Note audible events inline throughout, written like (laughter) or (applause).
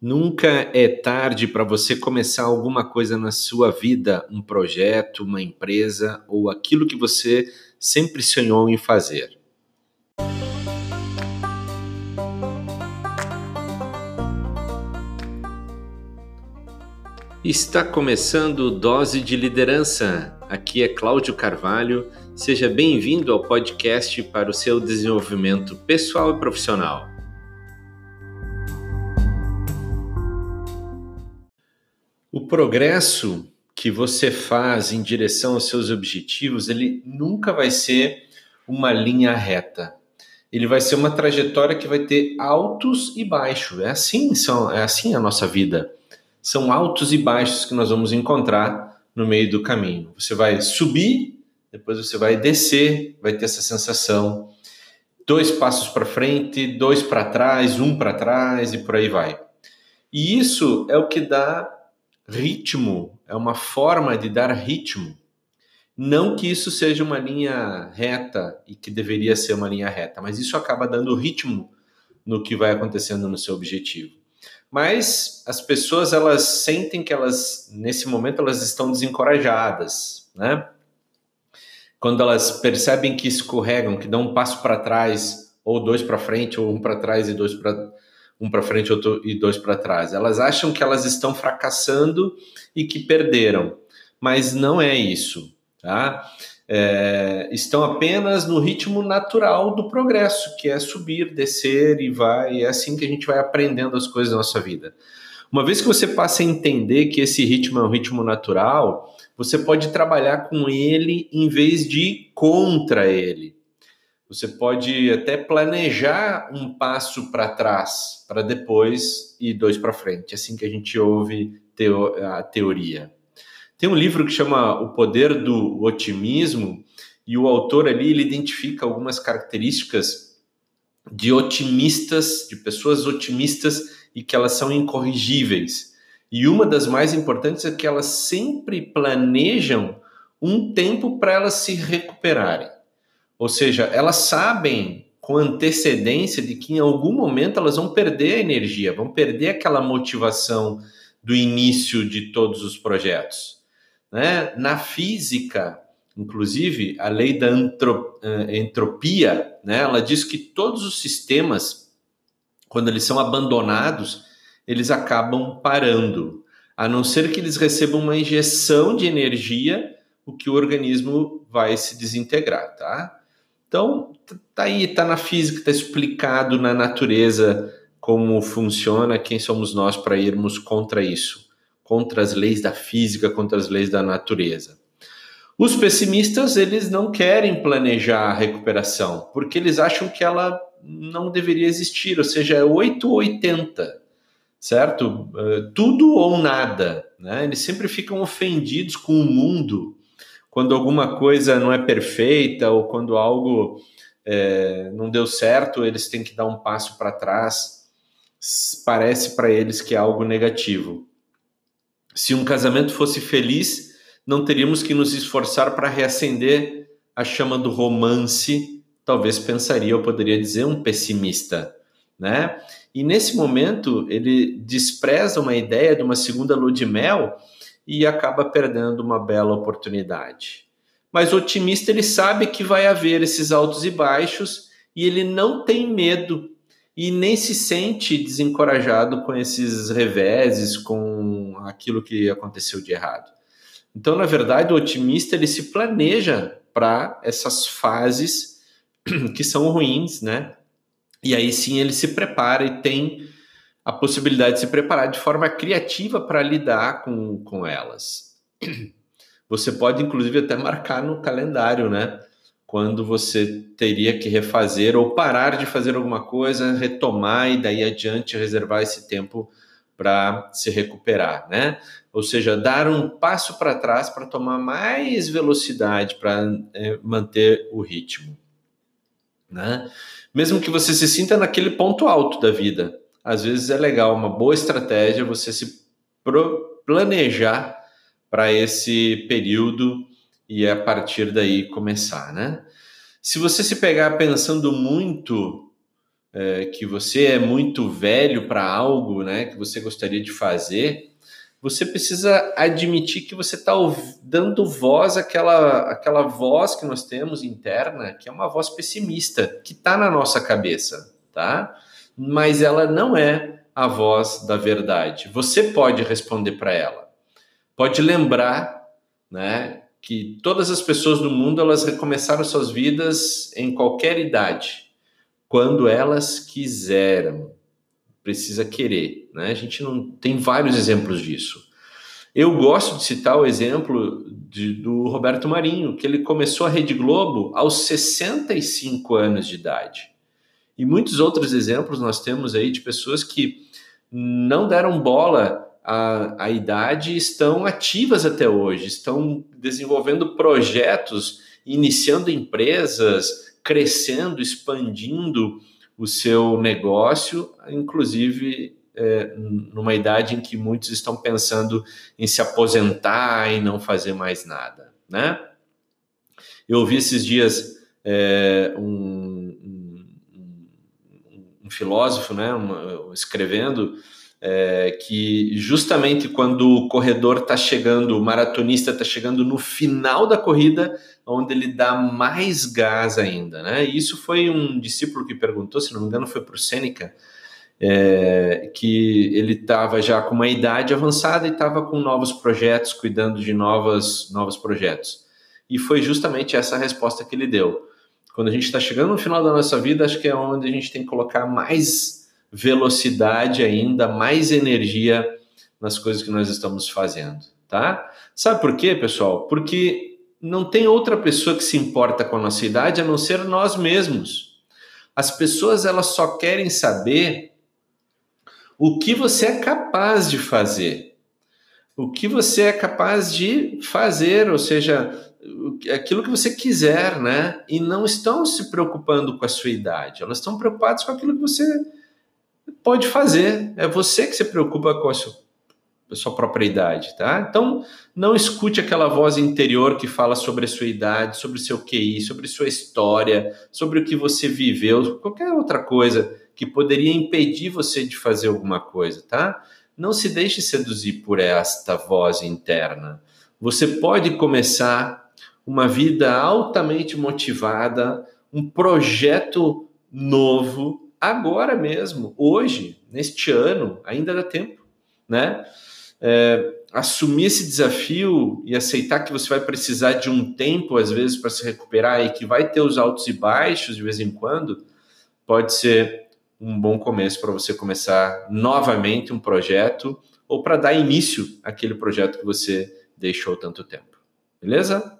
Nunca é tarde para você começar alguma coisa na sua vida, um projeto, uma empresa ou aquilo que você sempre sonhou em fazer. Está começando Dose de Liderança. Aqui é Cláudio Carvalho. Seja bem-vindo ao podcast para o seu desenvolvimento pessoal e profissional. O progresso que você faz em direção aos seus objetivos, ele nunca vai ser uma linha reta. Ele vai ser uma trajetória que vai ter altos e baixos. É assim, são, é assim a nossa vida. São altos e baixos que nós vamos encontrar no meio do caminho. Você vai subir, depois você vai descer, vai ter essa sensação. Dois passos para frente, dois para trás, um para trás e por aí vai. E isso é o que dá ritmo, é uma forma de dar ritmo. Não que isso seja uma linha reta e que deveria ser uma linha reta, mas isso acaba dando ritmo no que vai acontecendo no seu objetivo. Mas as pessoas elas sentem que elas nesse momento elas estão desencorajadas, né? Quando elas percebem que escorregam, que dão um passo para trás ou dois para frente ou um para trás e dois para um para frente outro, e dois para trás. Elas acham que elas estão fracassando e que perderam, mas não é isso, tá? É, estão apenas no ritmo natural do progresso, que é subir, descer e vai. É assim que a gente vai aprendendo as coisas na nossa vida. Uma vez que você passa a entender que esse ritmo é um ritmo natural, você pode trabalhar com ele em vez de contra ele. Você pode até planejar um passo para trás, para depois ir dois para frente, assim que a gente ouve teo a teoria. Tem um livro que chama O Poder do Otimismo, e o autor ali ele identifica algumas características de otimistas, de pessoas otimistas e que elas são incorrigíveis. E uma das mais importantes é que elas sempre planejam um tempo para elas se recuperarem. Ou seja, elas sabem com antecedência de que em algum momento elas vão perder a energia, vão perder aquela motivação do início de todos os projetos. Né? Na física, inclusive, a lei da eh, entropia, né? ela diz que todos os sistemas, quando eles são abandonados, eles acabam parando, a não ser que eles recebam uma injeção de energia, o que o organismo vai se desintegrar, tá? Então, tá aí, tá na física, tá explicado na natureza como funciona, quem somos nós para irmos contra isso, contra as leis da física, contra as leis da natureza. Os pessimistas, eles não querem planejar a recuperação, porque eles acham que ela não deveria existir, ou seja, é 8 ou 80, certo? Eh, tudo ou nada, né? Eles sempre ficam ofendidos com o mundo quando alguma coisa não é perfeita ou quando algo é, não deu certo, eles têm que dar um passo para trás. Parece para eles que é algo negativo. Se um casamento fosse feliz, não teríamos que nos esforçar para reacender a chama do romance, talvez pensaria, eu poderia dizer, um pessimista, né? E nesse momento ele despreza uma ideia de uma segunda lua de mel e acaba perdendo uma bela oportunidade. Mas o otimista ele sabe que vai haver esses altos e baixos e ele não tem medo e nem se sente desencorajado com esses reveses, com aquilo que aconteceu de errado. Então, na verdade, o otimista ele se planeja para essas fases (clears throat) que são ruins, né? E aí sim ele se prepara e tem a possibilidade de se preparar de forma criativa para lidar com, com elas. Você pode, inclusive, até marcar no calendário, né? Quando você teria que refazer ou parar de fazer alguma coisa, retomar e daí adiante reservar esse tempo para se recuperar, né? Ou seja, dar um passo para trás para tomar mais velocidade para é, manter o ritmo, né? Mesmo que você se sinta naquele ponto alto da vida, às vezes é legal, uma boa estratégia você se planejar para esse período e a partir daí começar, né? Se você se pegar pensando muito é, que você é muito velho para algo, né, que você gostaria de fazer, você precisa admitir que você está dando voz àquela, àquela voz que nós temos interna, que é uma voz pessimista, que está na nossa cabeça, tá? Mas ela não é a voz da verdade. Você pode responder para ela. Pode lembrar, né, que todas as pessoas do mundo elas recomeçaram suas vidas em qualquer idade quando elas quiseram. Precisa querer, né? A gente não tem vários exemplos disso. Eu gosto de citar o exemplo de, do Roberto Marinho, que ele começou a Rede Globo aos 65 anos de idade. E muitos outros exemplos nós temos aí de pessoas que não deram bola à, à idade e estão ativas até hoje, estão desenvolvendo projetos, iniciando empresas, crescendo, expandindo o seu negócio, inclusive é, numa idade em que muitos estão pensando em se aposentar e não fazer mais nada, né? Eu ouvi esses dias é, um, um, um, filósofo, né, uma, escrevendo é, que justamente quando o corredor está chegando, o maratonista está chegando no final da corrida, onde ele dá mais gás ainda, né? E isso foi um discípulo que perguntou, se não me engano, foi para o Sêneca, é, que ele estava já com uma idade avançada e estava com novos projetos, cuidando de novos, novos projetos. E foi justamente essa a resposta que ele deu. Quando a gente está chegando no final da nossa vida, acho que é onde a gente tem que colocar mais velocidade ainda, mais energia nas coisas que nós estamos fazendo, tá? Sabe por quê, pessoal? Porque não tem outra pessoa que se importa com a nossa idade a não ser nós mesmos. As pessoas elas só querem saber o que você é capaz de fazer. O que você é capaz de fazer, ou seja, aquilo que você quiser, né? E não estão se preocupando com a sua idade, elas estão preocupadas com aquilo que você pode fazer. É você que se preocupa com a sua, a sua própria idade, tá? Então, não escute aquela voz interior que fala sobre a sua idade, sobre o seu QI, sobre sua história, sobre o que você viveu, qualquer outra coisa que poderia impedir você de fazer alguma coisa, tá? Não se deixe seduzir por esta voz interna. Você pode começar uma vida altamente motivada, um projeto novo agora mesmo, hoje, neste ano, ainda dá tempo, né? É, assumir esse desafio e aceitar que você vai precisar de um tempo, às vezes, para se recuperar e que vai ter os altos e baixos de vez em quando, pode ser um bom começo para você começar novamente um projeto ou para dar início àquele projeto que você deixou tanto tempo. Beleza?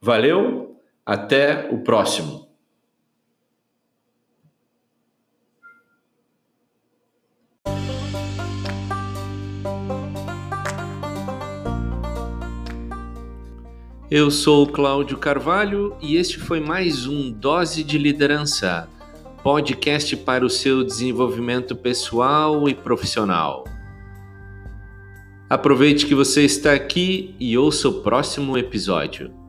Valeu, até o próximo. Eu sou Cláudio Carvalho e este foi mais um Dose de Liderança, podcast para o seu desenvolvimento pessoal e profissional. Aproveite que você está aqui e ouça o próximo episódio.